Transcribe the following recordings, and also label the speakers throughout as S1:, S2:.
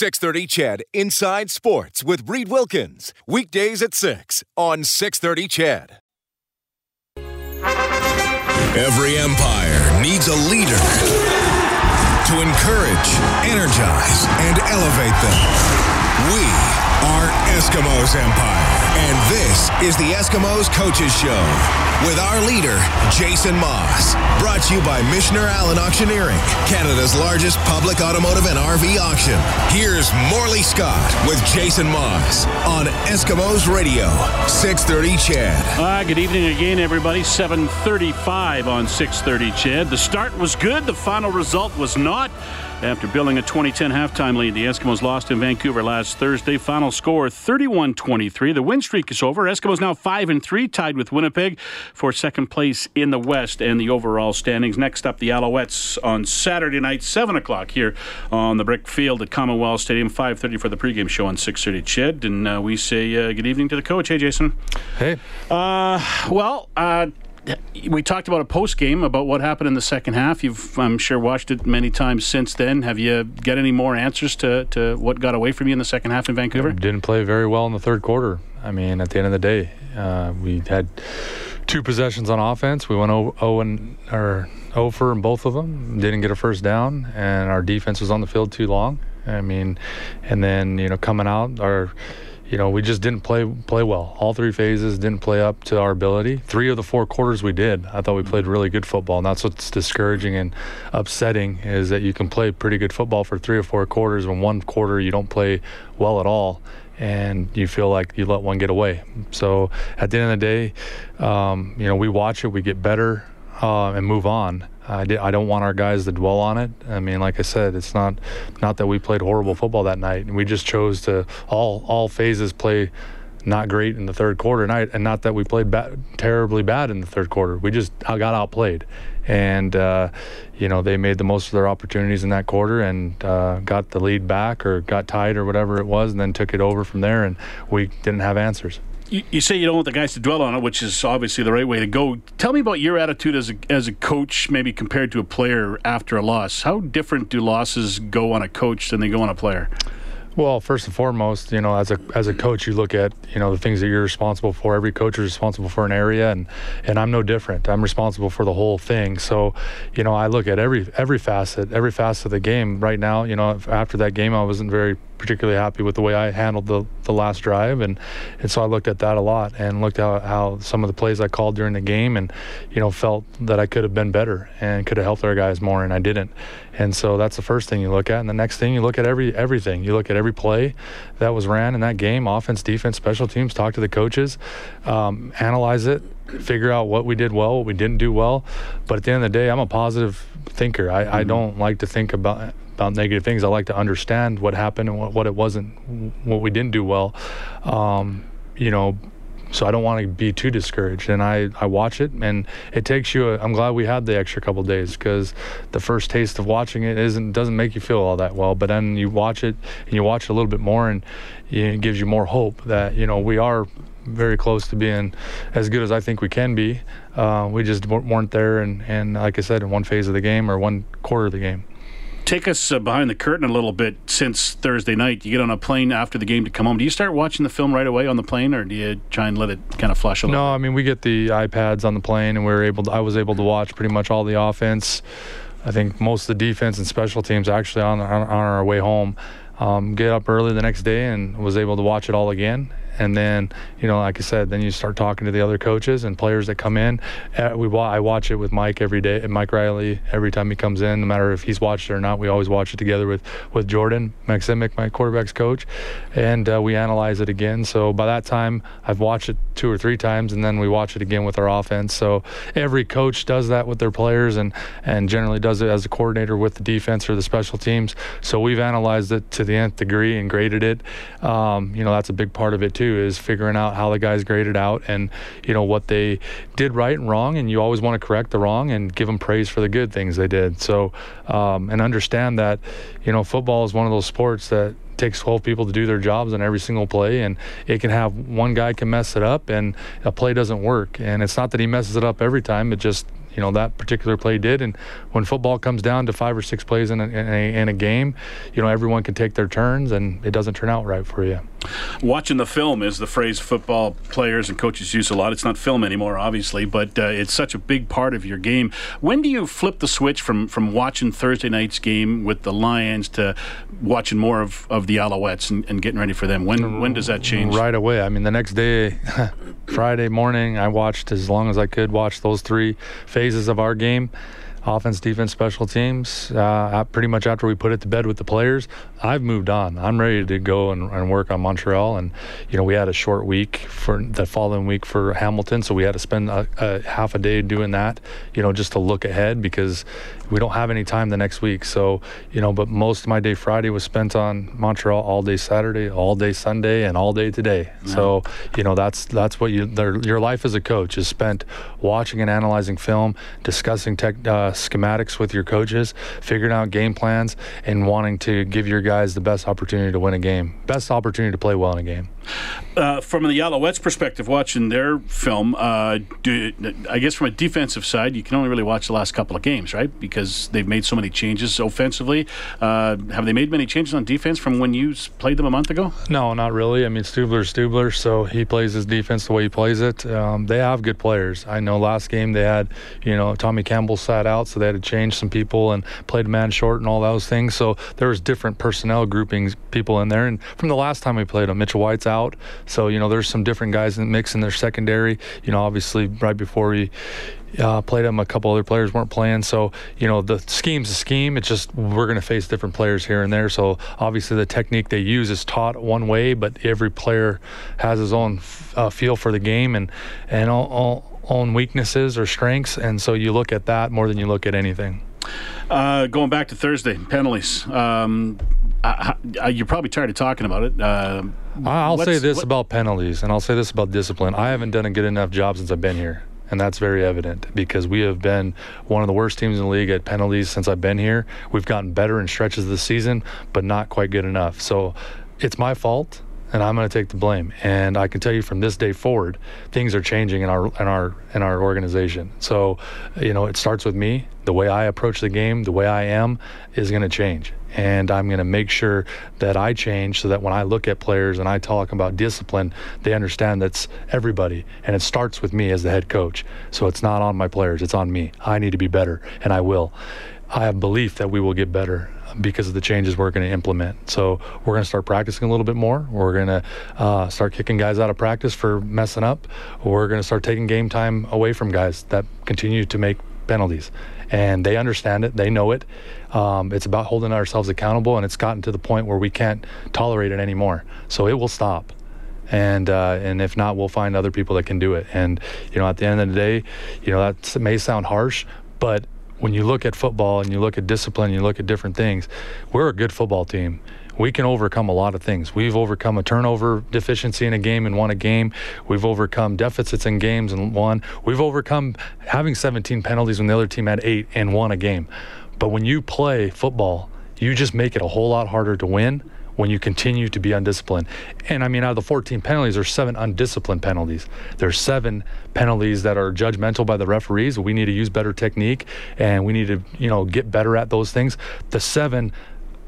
S1: Six thirty, CHED Inside Sports with Reid Wilkins weekdays at six on Six Thirty, CHED. Every empire needs a leader to encourage, energize, and elevate them. We are Eskimos Empire. And this is the Eskimos Coaches Show with our leader, Jason Maas. Brought to you by Michener Allen Auctioneering, Canada's largest public automotive and RV auction. Here's Morley Scott with Jason Maas on Eskimos Radio, 630 CHED.
S2: Uh, good evening again, everybody. 735 on 630 CHED. The start was good. The final result was not. After building a 2010 halftime lead, the Eskimos lost in Vancouver last Thursday. Final score 31 23. The win streak is over. Eskimos now 5 and 3, tied with Winnipeg for second place in the West and the overall standings. Next up, the Alouettes on Saturday night, 7 o'clock here on the brick field at Commonwealth Stadium. 5.30 for the pregame show on 6.30. CHED, And uh, we say uh, good evening to the coach. Hey, Jason.
S3: Hey.
S2: Uh, well, uh, we talked about a post game about what happened in the second half. You've, I'm sure, watched it many times since then. Have you got any more answers to, to what got away from you in the second half in Vancouver?
S3: Didn't play very well in the third quarter. I mean, at the end of the day, uh, we had two possessions on offense. We went 0 and or 0 for in both of them. Didn't get a first down, and our defense was on the field too long. I mean, and then you know coming out our you know, we just didn't play play well. All three phases didn't play up to our ability. Three of the four quarters we did. I thought we played really good football, and that's what's discouraging and upsetting is that you can play pretty good football for three or four quarters when one quarter you don't play well at all, and you feel like you let one get away. So at the end of the day, um, you know, we watch it, we get better, uh, and move on. I, I don't want our guys to dwell on it. I mean, like I said, it's not not that we played horrible football that night. We just chose to all all phases play not great in the third quarter night, and not that we played bad, terribly bad in the third quarter. We just got outplayed, and uh, you know they made the most of their opportunities in that quarter and uh, got the lead back or got tied or whatever it was, and then took it over from there. And we didn't have answers
S2: you, say you don't want the guys to dwell on it, which is obviously the right way to go. Tell me about your attitude as a, as a coach, maybe compared to a player after a loss. How different do losses go on a coach than they go on a player?
S3: Well, first and foremost, you know, as a as a coach, you look at you know the things that you're responsible for. Every coach is responsible for an area, and and I'm no different. I'm responsible for the whole thing. So, you know, I look at every every facet, every facet of the game. Right now, you know, after that game, I wasn't very particularly happy with the way I handled the, the last drive, and and so I looked at that a lot and looked at how some of the plays I called during the game, and you know felt that I could have been better and could have helped our guys more, and I didn't. And so that's the first thing you look at, and the next thing you look at every everything. You look at every play that was ran in that game, offense, defense, special teams. Talk to the coaches, um, analyze it, figure out what we did well, what we didn't do well. But at the end of the day, I'm a positive thinker. I, mm-hmm. I don't like to think about about negative things. I like to understand what happened and what, what it wasn't, what we didn't do well. Um, you know, so I don't want to be too discouraged. And I, I watch it, and it takes you. i am glad we had the extra couple days because the first taste of watching it isn't doesn't make you feel all that well. But then you watch it and you watch a little bit more, and it gives you more hope that you know we are very close to being as good as I think we can be. Uh, we just weren't there, and, and like I said, in one phase of the game or one quarter of the game
S2: take us uh, behind the curtain a little bit since Thursday night. You get on a plane after the game to come home. Do you start watching the film right away on the plane, or do you try and let it kind of flush a little?
S3: No,
S2: bit?
S3: I mean we get the iPads on the plane, and we are able. To, I was able to watch pretty much all the offense. I think most of the defense and special teams actually on, on, on our way home. Um, get up early the next day and was able to watch it all again and then you know like i said then you start talking to the other coaches and players that come in. Uh, we i watch it with mike every day mike Reilly every time he comes in no matter if he's watched it or not we always watch it together with with jordan Maksymic my quarterback's coach. And uh, we analyze it again. So by that time i've watched it two or three times and then we watch it again with our offense. So every coach does that with their players and and generally does it as a coordinator with the defense or the special teams. So we've analyzed it to the nth degree and graded it. Um, you know that's a big part of it too too is figuring out how the guys graded out and you know what they did right and wrong and you always want to correct the wrong and give them praise for the good things they did. So um, and understand that you know football is one of those sports that takes 12 people to do their jobs on every single play and it can have one guy can mess it up and a play doesn't work. And it's not that he messes it up every time it just you know that particular play did. And when football comes down to five or six plays in a, in a, in a game, you know everyone can take their turns, and it doesn't turn out right for you.
S2: Watching the film is the phrase football players and coaches use a lot. It's not film anymore, obviously, but uh, it's such a big part of your game. When do you flip the switch from, from watching Thursday night's game with the Lions to watching more of, of the Alouettes and, and getting ready for them? When when does that change?
S3: Right away. I mean, the next day, Friday morning, I watched as long as I could watch those three phases of our game offense, defense, special teams. Uh, pretty much after we put it to bed with the players, I've moved on. I'm ready to go and, and, work on Montreal. And you know, we had a short week for the following week for Hamilton, so we had to spend a, a half a day doing that. You know, just to look ahead because we don't have any time the next week. So you know, but most of my day Friday was spent on Montreal all day Saturday, all day Sunday, and all day today. So you know, that's that's what you your life as a coach is spent watching and analyzing film, discussing tech. Uh, schematics with your coaches, figuring out game plans, and wanting to give your guys the best opportunity to win a game, best opportunity to play well in a game.
S2: Uh, from the Alouettes' perspective, watching their film, uh, do, I guess from a defensive side, you can only really watch the last couple of games, right? Because they've made so many changes offensively. Uh, have they made many changes on defense from when you played them a month ago?
S3: No, not really. I mean, Stubler's Stubler, so he plays his defense the way he plays it. Um, they have good players. I know last game they had, you know, Tommie Campbell sat out, so they had to change some people and played man short and all those things. So there was different personnel groupings, people in there. And from the last time we played them, Mitchell White's out. So, you know, there's some different guys in the mix in their secondary. You know, obviously, right before we uh, played them, a couple other players weren't playing. So, you know, the scheme's a scheme. It's just we're going to face different players here and there. So, obviously, the technique they use is taught one way, but every player has his own uh, feel for the game and, and all, all own weaknesses or strengths. And so you look at that more than you look at anything.
S2: Uh, going back to Thursday, penalties. Um, I, I, you're probably tired of talking about it. Uh,
S3: I'll say this what? about penalties, and I'll say this about discipline. I haven't done a good enough job since I've been here, and that's very evident because we have been one of the worst teams in the league at penalties since I've been here. We've gotten better in stretches of the season, but not quite good enough. So it's my fault and I'm going to take the blame. And I can tell you from this day forward, things are changing in our in our in our organization. So, you know, it starts with me. The way I approach the game, the way I am, is going to change. And I'm going to make sure that I change so that when I look at players and I talk about discipline, they understand that's everybody. And it starts with me as the head coach. So it's not on my players, it's on me. I need to be better, and I will. I have belief that we will get better because of the changes we're going to implement. So we're going to start practicing a little bit more. We're going to uh, start kicking guys out of practice for messing up. We're going to start taking game time away from guys that continue to make penalties. And they understand it. They know it. Um, it's about holding ourselves accountable, and it's gotten to the point where we can't tolerate it anymore. So it will stop and uh, and if not, we'll find other people that can do it. And you know, at the end of the day, you know that may sound harsh, but when you look at football and you look at discipline, you look at different things, we're a good football team. We can overcome a lot of things. We've overcome a turnover deficiency in a game and won a game. We've overcome deficits in games and won. We've overcome having 17 penalties when the other team had eight and won a game. But when you play football, you just make it a whole lot harder to win when you continue to be undisciplined. And I mean, out of the 14 penalties, there's seven undisciplined penalties. There's seven penalties that are judgmental by the referees. We need to use better technique, and we need to, you know, get better at those things. The seven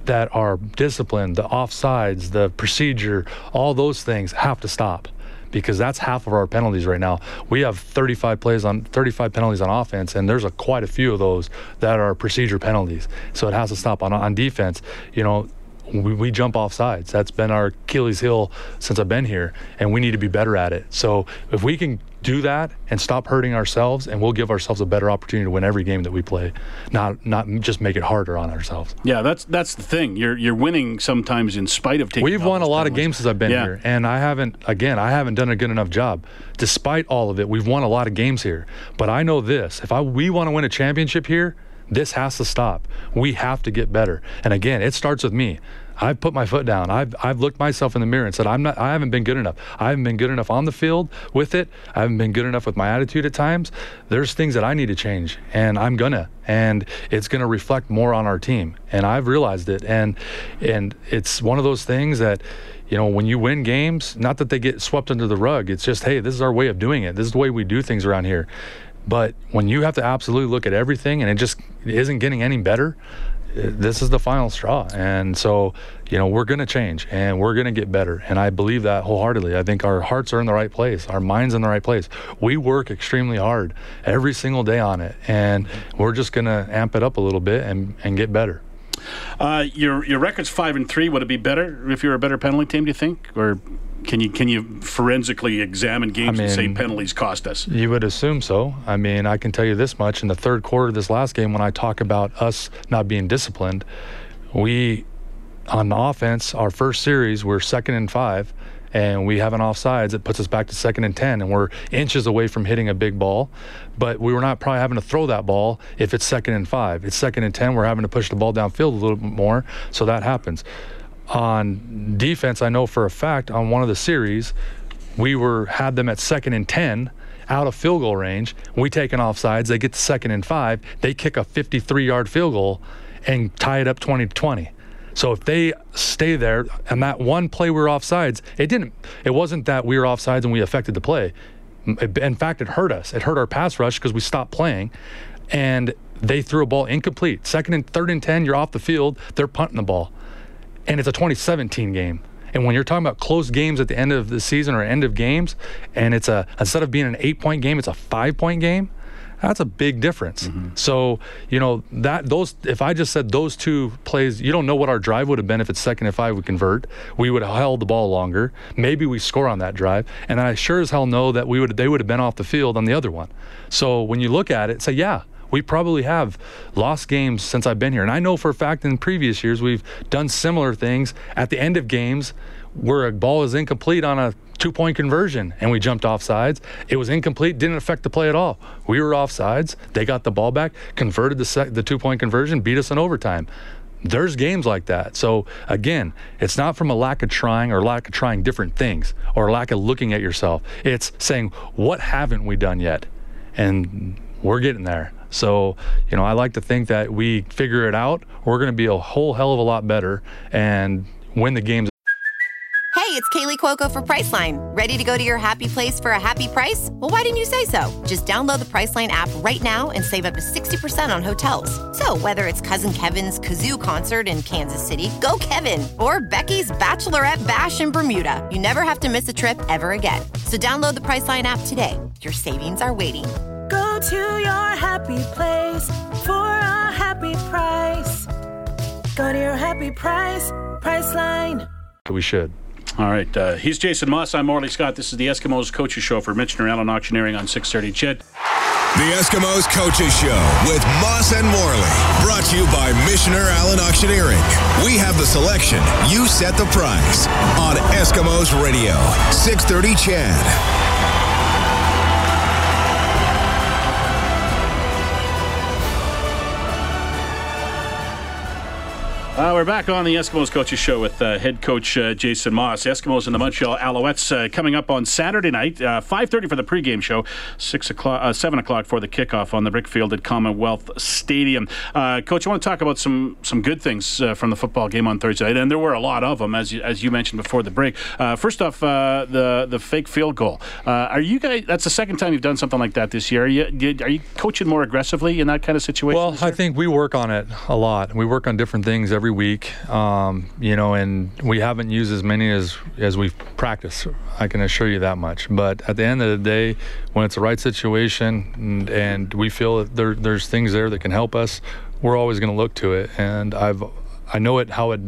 S3: that are disciplined, the offsides, the procedure, all those things have to stop because that's half of our penalties right now. We have 35 plays on 35 penalties on offense, and there's a quite a few of those that are procedure penalties. So it has to stop on on defense. You know, we, we jump off sides. That's been our Achilles heel since I've been here, and we need to be better at it. So if we can do that and stop hurting ourselves, and we'll give ourselves a better opportunity to win every game that we play, not not just make it harder on ourselves.
S2: Yeah, that's that's the thing. You're you're winning sometimes in spite of taking.
S3: We've won a lot
S2: penalties.
S3: of games since I've been yeah. here, and I haven't. Again, I haven't done a good enough job. Despite all of it, we've won a lot of games here. But I know this: if I we want to win a championship here, this has to stop. We have to get better. And again, it starts with me. I've put my foot down. I've I've looked myself in the mirror and said I'm not I haven't been good enough. I haven't been good enough on the field with it. I haven't been good enough with my attitude at times. There's things that I need to change and I'm gonna and it's gonna reflect more on our team. And I've realized it and and it's one of those things that you know, when you win games, not that they get swept under the rug, it's just, hey, this is our way of doing it. This is the way we do things around here. But when you have to absolutely look at everything and it just isn't getting any better, this is the final straw. And so, you know, we're going to change and we're going to get better. And I believe that wholeheartedly. I think our hearts are in the right place, our minds in the right place. We work extremely hard every single day on it. And we're just going to amp it up a little bit and, and get better.
S2: Uh, your your record's five and three. Would it be better if you're a better penalty team? Do you think, or can you can you forensically examine games I mean, and say penalties cost us?
S3: You would assume so. I mean, I can tell you this much: in the third quarter of this last game, when I talk about us not being disciplined, we on offense, our first series, we're second and five, and we have an offsides. It puts us back to second and 10, and we're inches away from hitting a big ball. But we were not probably having to throw that ball if it's second and five. It's second and 10, we're having to push the ball downfield a little bit more, so that happens on defense, I know for a fact on one of the series, we were had them at second and 10 out of field goal range. We take an offsides, they get to second and five, they kick a 53 yard field goal and tie it up 20 to 20. So if they stay there and that one play we were offsides, it didn't, it wasn't that we were offsides and we affected the play. In fact, it hurt us. It hurt our pass rush because we stopped playing and they threw a ball incomplete. Second and third and 10, you're off the field, they're punting the ball and it's a 2017 game. And when you're talking about close games at the end of the season or end of games, and it's a instead of being an eight point game, it's a five point game. That's a big difference. Mm-hmm. So you know that those if I just said those two plays, you don't know what our drive would have been if it's second and five we convert. We would have held the ball longer. Maybe we score on that drive, and I sure as hell know that we would they would have been off the field on the other one. So when you look at it, say yeah, we probably have lost games since I've been here. And I know for a fact in previous years we've done similar things at the end of games where a ball is incomplete on a two point conversion and we jumped off sides. It was incomplete, didn't affect the play at all. We were off sides. They got the ball back, converted the, sec- the two point conversion, beat us in overtime. There's games like that. So again, it's not from a lack of trying or lack of trying different things or lack of looking at yourself. It's saying, what haven't we done yet? And we're getting there. So, you know, I like to think that we figure it out. We're going to be a whole hell of a lot better and win the games.
S4: Hey, it's Kaley Cuoco for Priceline. Ready to go to your happy place for a happy price? Well, why didn't you say so? Just download the Priceline app right now and save up to 60% on hotels. So, whether it's Cousin Kevin's Kazoo concert in Kansas City, go Kevin, or Becky's Bachelorette Bash in Bermuda, you never have to miss a trip ever again. So, download the Priceline app today. Your savings are waiting
S5: to your happy place for a happy price. Go to your happy price, Priceline.
S3: We should.
S2: All right. Uh, he's Jason Maas. I'm Morley Scott. This is the Eskimos Coaches Show for Michener Allen Auctioneering on 630 CHED.
S1: The Eskimos Coaches Show with Maas and Morley. Brought to you by Michener Allen Auctioneering. We have the selection. You set the price. On Eskimos Radio, 630 CHED.
S2: Uh, we're back on the Eskimos Coaches Show with uh, head coach uh, Jason Maas. Eskimos and the Montreal Alouettes uh, coming up on Saturday night, 5.30 uh, for the pregame show, 6 o'clock, uh, 7 o'clock for the kickoff on the brick at Commonwealth Stadium. coach, I want to talk about some some good things from the football game on Thursday night, and there were a lot of them, as you, as you mentioned before the break. first off, the the fake field goal. are you guys, that's the second time you've done something like that this year. Are you, are you coaching more aggressively in that kind of situation?
S3: Well, I think we work on it a lot. We work on different things every week, um, you know, and we haven't used as many as as we've practiced. I can assure you that much. But at the end of the day, when it's the right situation and, and we feel that there, there's things there that can help us, we're always going to look to it. And I've I know it how it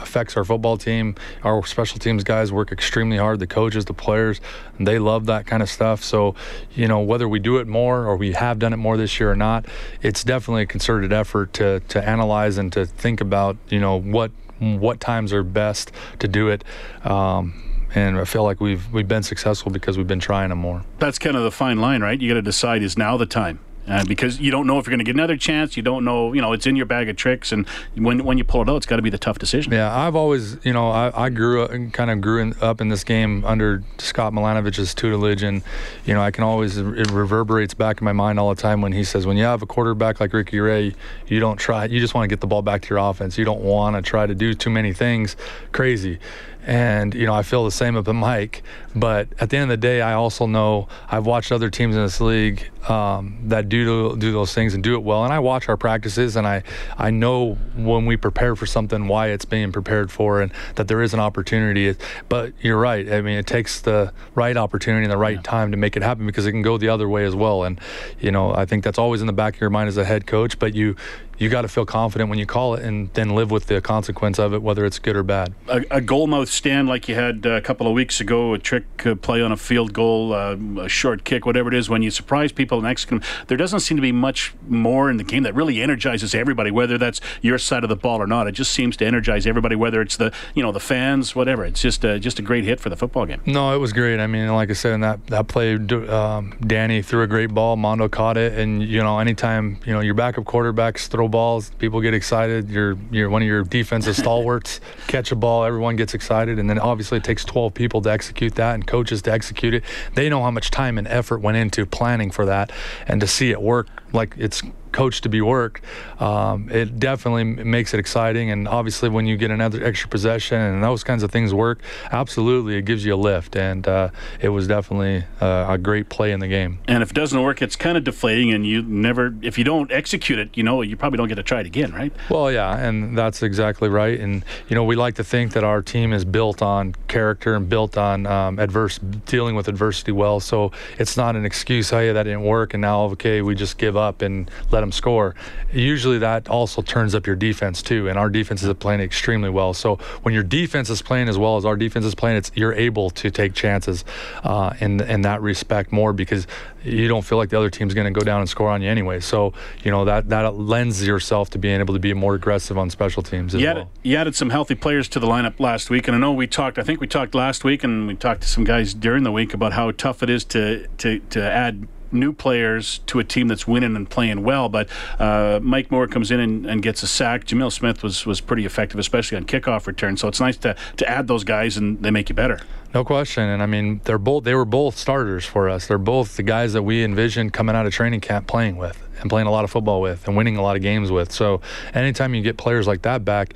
S3: affects our football team. Our special teams guys work extremely hard. The coaches, the players, they love that kind of stuff. So, you know, whether we do it more or we have done it more this year or not, it's definitely a concerted effort to to analyze and to think about, you know, what what times are best to do it. Um, and I feel like we've we've been successful because we've been trying them more.
S2: That's kind of the fine line, right? You got to decide is now the time uh, because you don't know if you're going to get another chance. You don't know, you know, it's in your bag of tricks, and when when you pull it out, it's got to be the tough decision.
S3: Yeah, I've always, you know, I, I grew up and kind of grew in, up in this game under Scott Milanovich's tutelage, and you know, I can always it reverberates back in my mind all the time when he says, when you have a quarterback like Ricky Ray, you don't try, you just want to get the ball back to your offense. You don't want to try to do too many things crazy. And, you know, I feel the same about Mike. But at the end of the day, I also know I've watched other teams in this league um, that do do those things and do it well. And I watch our practices and I, I know when we prepare for something, why it's being prepared for and that there is an opportunity. But you're right. I mean, it takes the right opportunity and the right yeah. time to make it happen because it can go the other way as well. And, you know, I think that's always in the back of your mind as a head coach. But you, you got to feel confident when you call it and then live with the consequence of it, whether it's good or bad.
S2: A, a goalmouth stand like you had a couple of weeks ago, a trick uh, play on a field goal, uh, a short kick, whatever it is, when you surprise people next, there doesn't seem to be much more in the game that really energizes everybody, whether that's your side of the ball or not. It just seems to energize everybody, whether it's the you know the fans, whatever. It's just a, just a great hit for the football game.
S3: No, it was great. I mean, like I said in that that play, um, Danny threw a great ball, Mondo caught it, and you know anytime you know your backup quarterbacks throw balls, people get excited. You're you're one of your defensive stalwarts catch a ball, everyone gets excited, and then obviously it takes 12 people to execute that and coaches to execute it. They know how much time and effort went into planning for that, and to see it work like it's coached to be worked, um, it definitely makes it exciting. And obviously, when you get another extra possession and those kinds of things work, absolutely, it gives you a lift. And uh, it was definitely uh, a great play in the game.
S2: And if it doesn't work, it's kind of deflating, and you never, if you don't execute it, you know, you probably don't get to try it again, right?
S3: Well, yeah, and that's exactly right. And you know, we like to think that our team is built on character and built on um, adverse dealing with adversity well. So it's not an excuse. Hey, that didn't work, and now okay, we just give up and let them score. Usually that also turns up your defense too, and our defense is playing extremely well. So when your defense is playing as well as our defense is playing, it's you're able to take chances uh, in in that respect more because you don't feel like the other team's going to go down and score on you anyway. So you know that that lends yourself to being able to be more aggressive on special teams as
S2: you
S3: well.
S2: Added, you added some healthy players to the lineup last week, and I know we talked. I think we talked last week, and we talked to some guys during the week about how tough it is to to to add new players to a team that's winning and playing well. But uh, Mike Moore comes in and, and, gets a sack. Jamil Smith was was pretty effective, especially on kickoff return. So it's nice to to add those guys, and they make you better.
S3: No question, and I mean they're both they were both starters for us. They're both the guys that we envisioned coming out of training camp playing with and playing a lot of football with and winning a lot of games with. So anytime you get players like that back,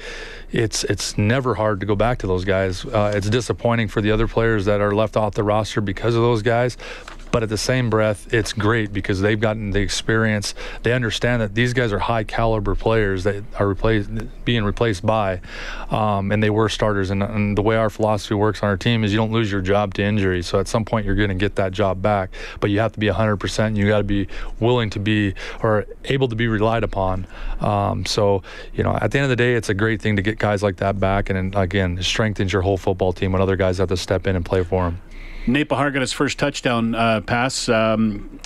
S3: it's it's never hard to go back to those guys. Uh, it's disappointing for the other players that are left off the roster because of those guys, but at the same breath, it's great because they've gotten the experience. They understand that these guys are high caliber players that are replaced, being replaced by, um, and they were starters. And, and, the way our philosophy works on our team is you don't lose your job to injury. So at some point you're going to get that job back, but you have to be 100%. You got to be willing to be or able to be relied upon. Um, so you know, at the end of the day, it's a great thing to get guys like that back, and again, it strengthens your whole football team when other guys have to step in and play for them.
S2: Nate his first touchdown uh, pass. Um,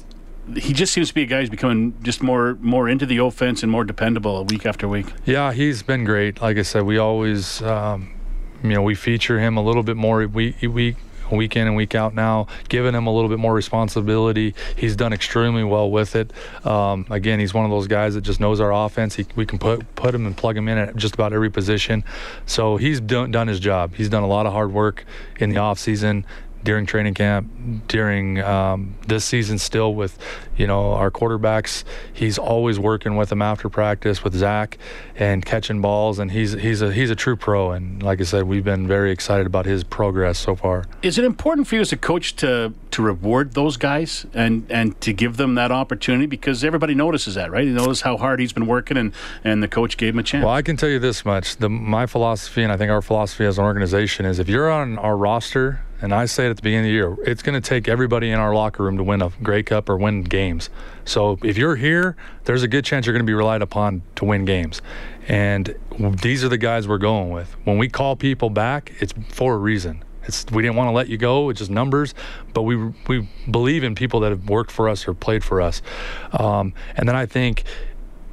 S2: he just seems to be a guy who's becoming just more more into the offense and more dependable week after week.
S3: Yeah, he's been great. Like I said, we always, um, you know, we feature him a little bit more week week week in and week out now, giving him a little bit more responsibility. He's done extremely well with it. Um, again, he's one of those guys that just knows our offense. He, we can put put him and plug him in at just about every position. So he's done, done his job. He's done a lot of hard work in the off season during training camp, during um, this season, still with you know our quarterbacks. He's always working with them after practice with Zach and catching balls, and he's he's a he's a true pro. And like I said, we've been very excited about his progress so far.
S2: Is it important for you as a coach to to reward those guys and and to give them that opportunity because everybody notices that, right? He knows how hard he's been working, and and the coach gave him a chance.
S3: Well, I can tell you this much: the my philosophy, and I think our philosophy as an organization is, if you're on our roster and I say it at the beginning of the year, it's going to take everybody in our locker room to win a Grey Cup or win games. So if you're here, there's a good chance you're going to be relied upon to win games. And these are the guys we're going with. When we call people back, it's for a reason. It's, we didn't want to let you go. It's just numbers, but we we believe in people that have worked for us or played for us. Um, and then I think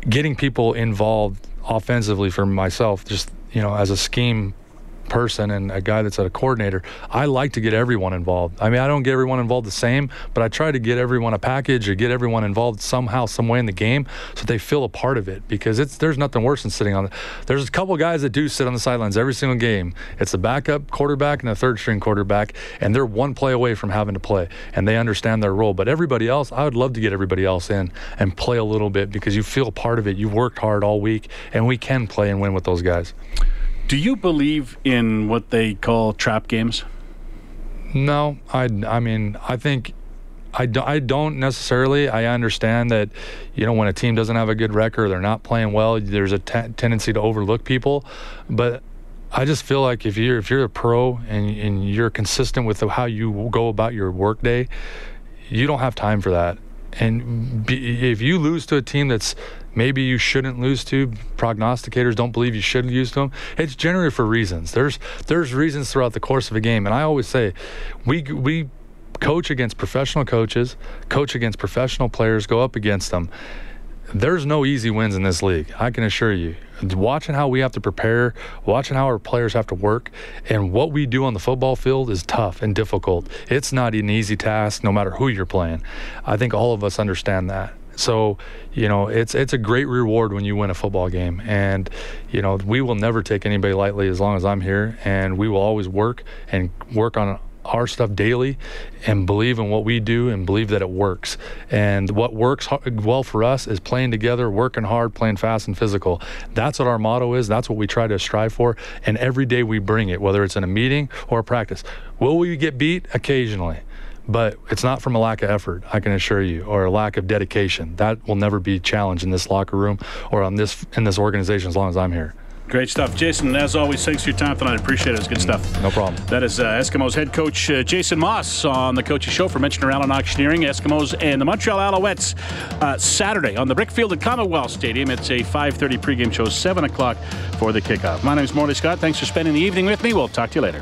S3: getting people involved offensively for myself, just you know, as a scheme person and a guy that's a coordinator, I like to get everyone involved. I mean, I don't get everyone involved the same, but I try to get everyone a package or get everyone involved somehow, some way in the game, so they feel a part of it. Because it's there's nothing worse than sitting on. The, there's a couple guys that do sit on the sidelines every single game. It's the backup quarterback and the third string quarterback, and they're one play away from having to play, and they understand their role. But everybody else, I would love to get everybody else in and play a little bit because you feel part of it. You've worked hard all week, and we can play and win with those guys.
S2: Do you believe in what they call trap games?
S3: No, I, I mean, I think I, do, I don't necessarily. I understand that, you know, when a team doesn't have a good record, they're not playing well. There's a t- tendency to overlook people, but I just feel like if you're if you're a pro and, and you're consistent with how you go about your workday, you don't have time for that. And be, if you lose to a team that's maybe you shouldn't lose to, prognosticators don't believe you should lose to them. It's generally for reasons. There's there's reasons throughout the course of a game, and I always say, we we coach against professional coaches, coach against professional players, go up against them. There's no easy wins in this league. I can assure you. Watching how we have to prepare, watching how our players have to work, and what we do on the football field is tough and difficult. It's not an easy task, no matter who you're playing. I think all of us understand that. So, you know, it's it's a great reward when you win a football game, and you know we will never take anybody lightly as long as I'm here, and we will always work and work on our stuff daily and believe in what we do and believe that it works. And what works well for us is playing together, working hard, playing fast and physical. That's what our motto is. That's what we try to strive for. And every day we bring it, whether it's in a meeting or a practice. Will we get beat? Occasionally but it's not from a lack of effort, I can assure you, or a lack of dedication. That will never be challenged in this locker room or on this in this organization as long as I'm here.
S2: Great stuff. Jason, as always, thanks for your time tonight. I Appreciate it. It's good stuff.
S3: No problem.
S2: That is uh, Eskimos head coach uh, Jason Maas on the Coaches Show for Michener Allen Auctioneering. Eskimos and the Montreal Alouettes uh, Saturday on the Brickfield at Commonwealth Stadium. It's a 5.30 pregame show, 7 o'clock for the kickoff. My name is Morley Scott. Thanks for spending the evening with me. We'll talk to you later.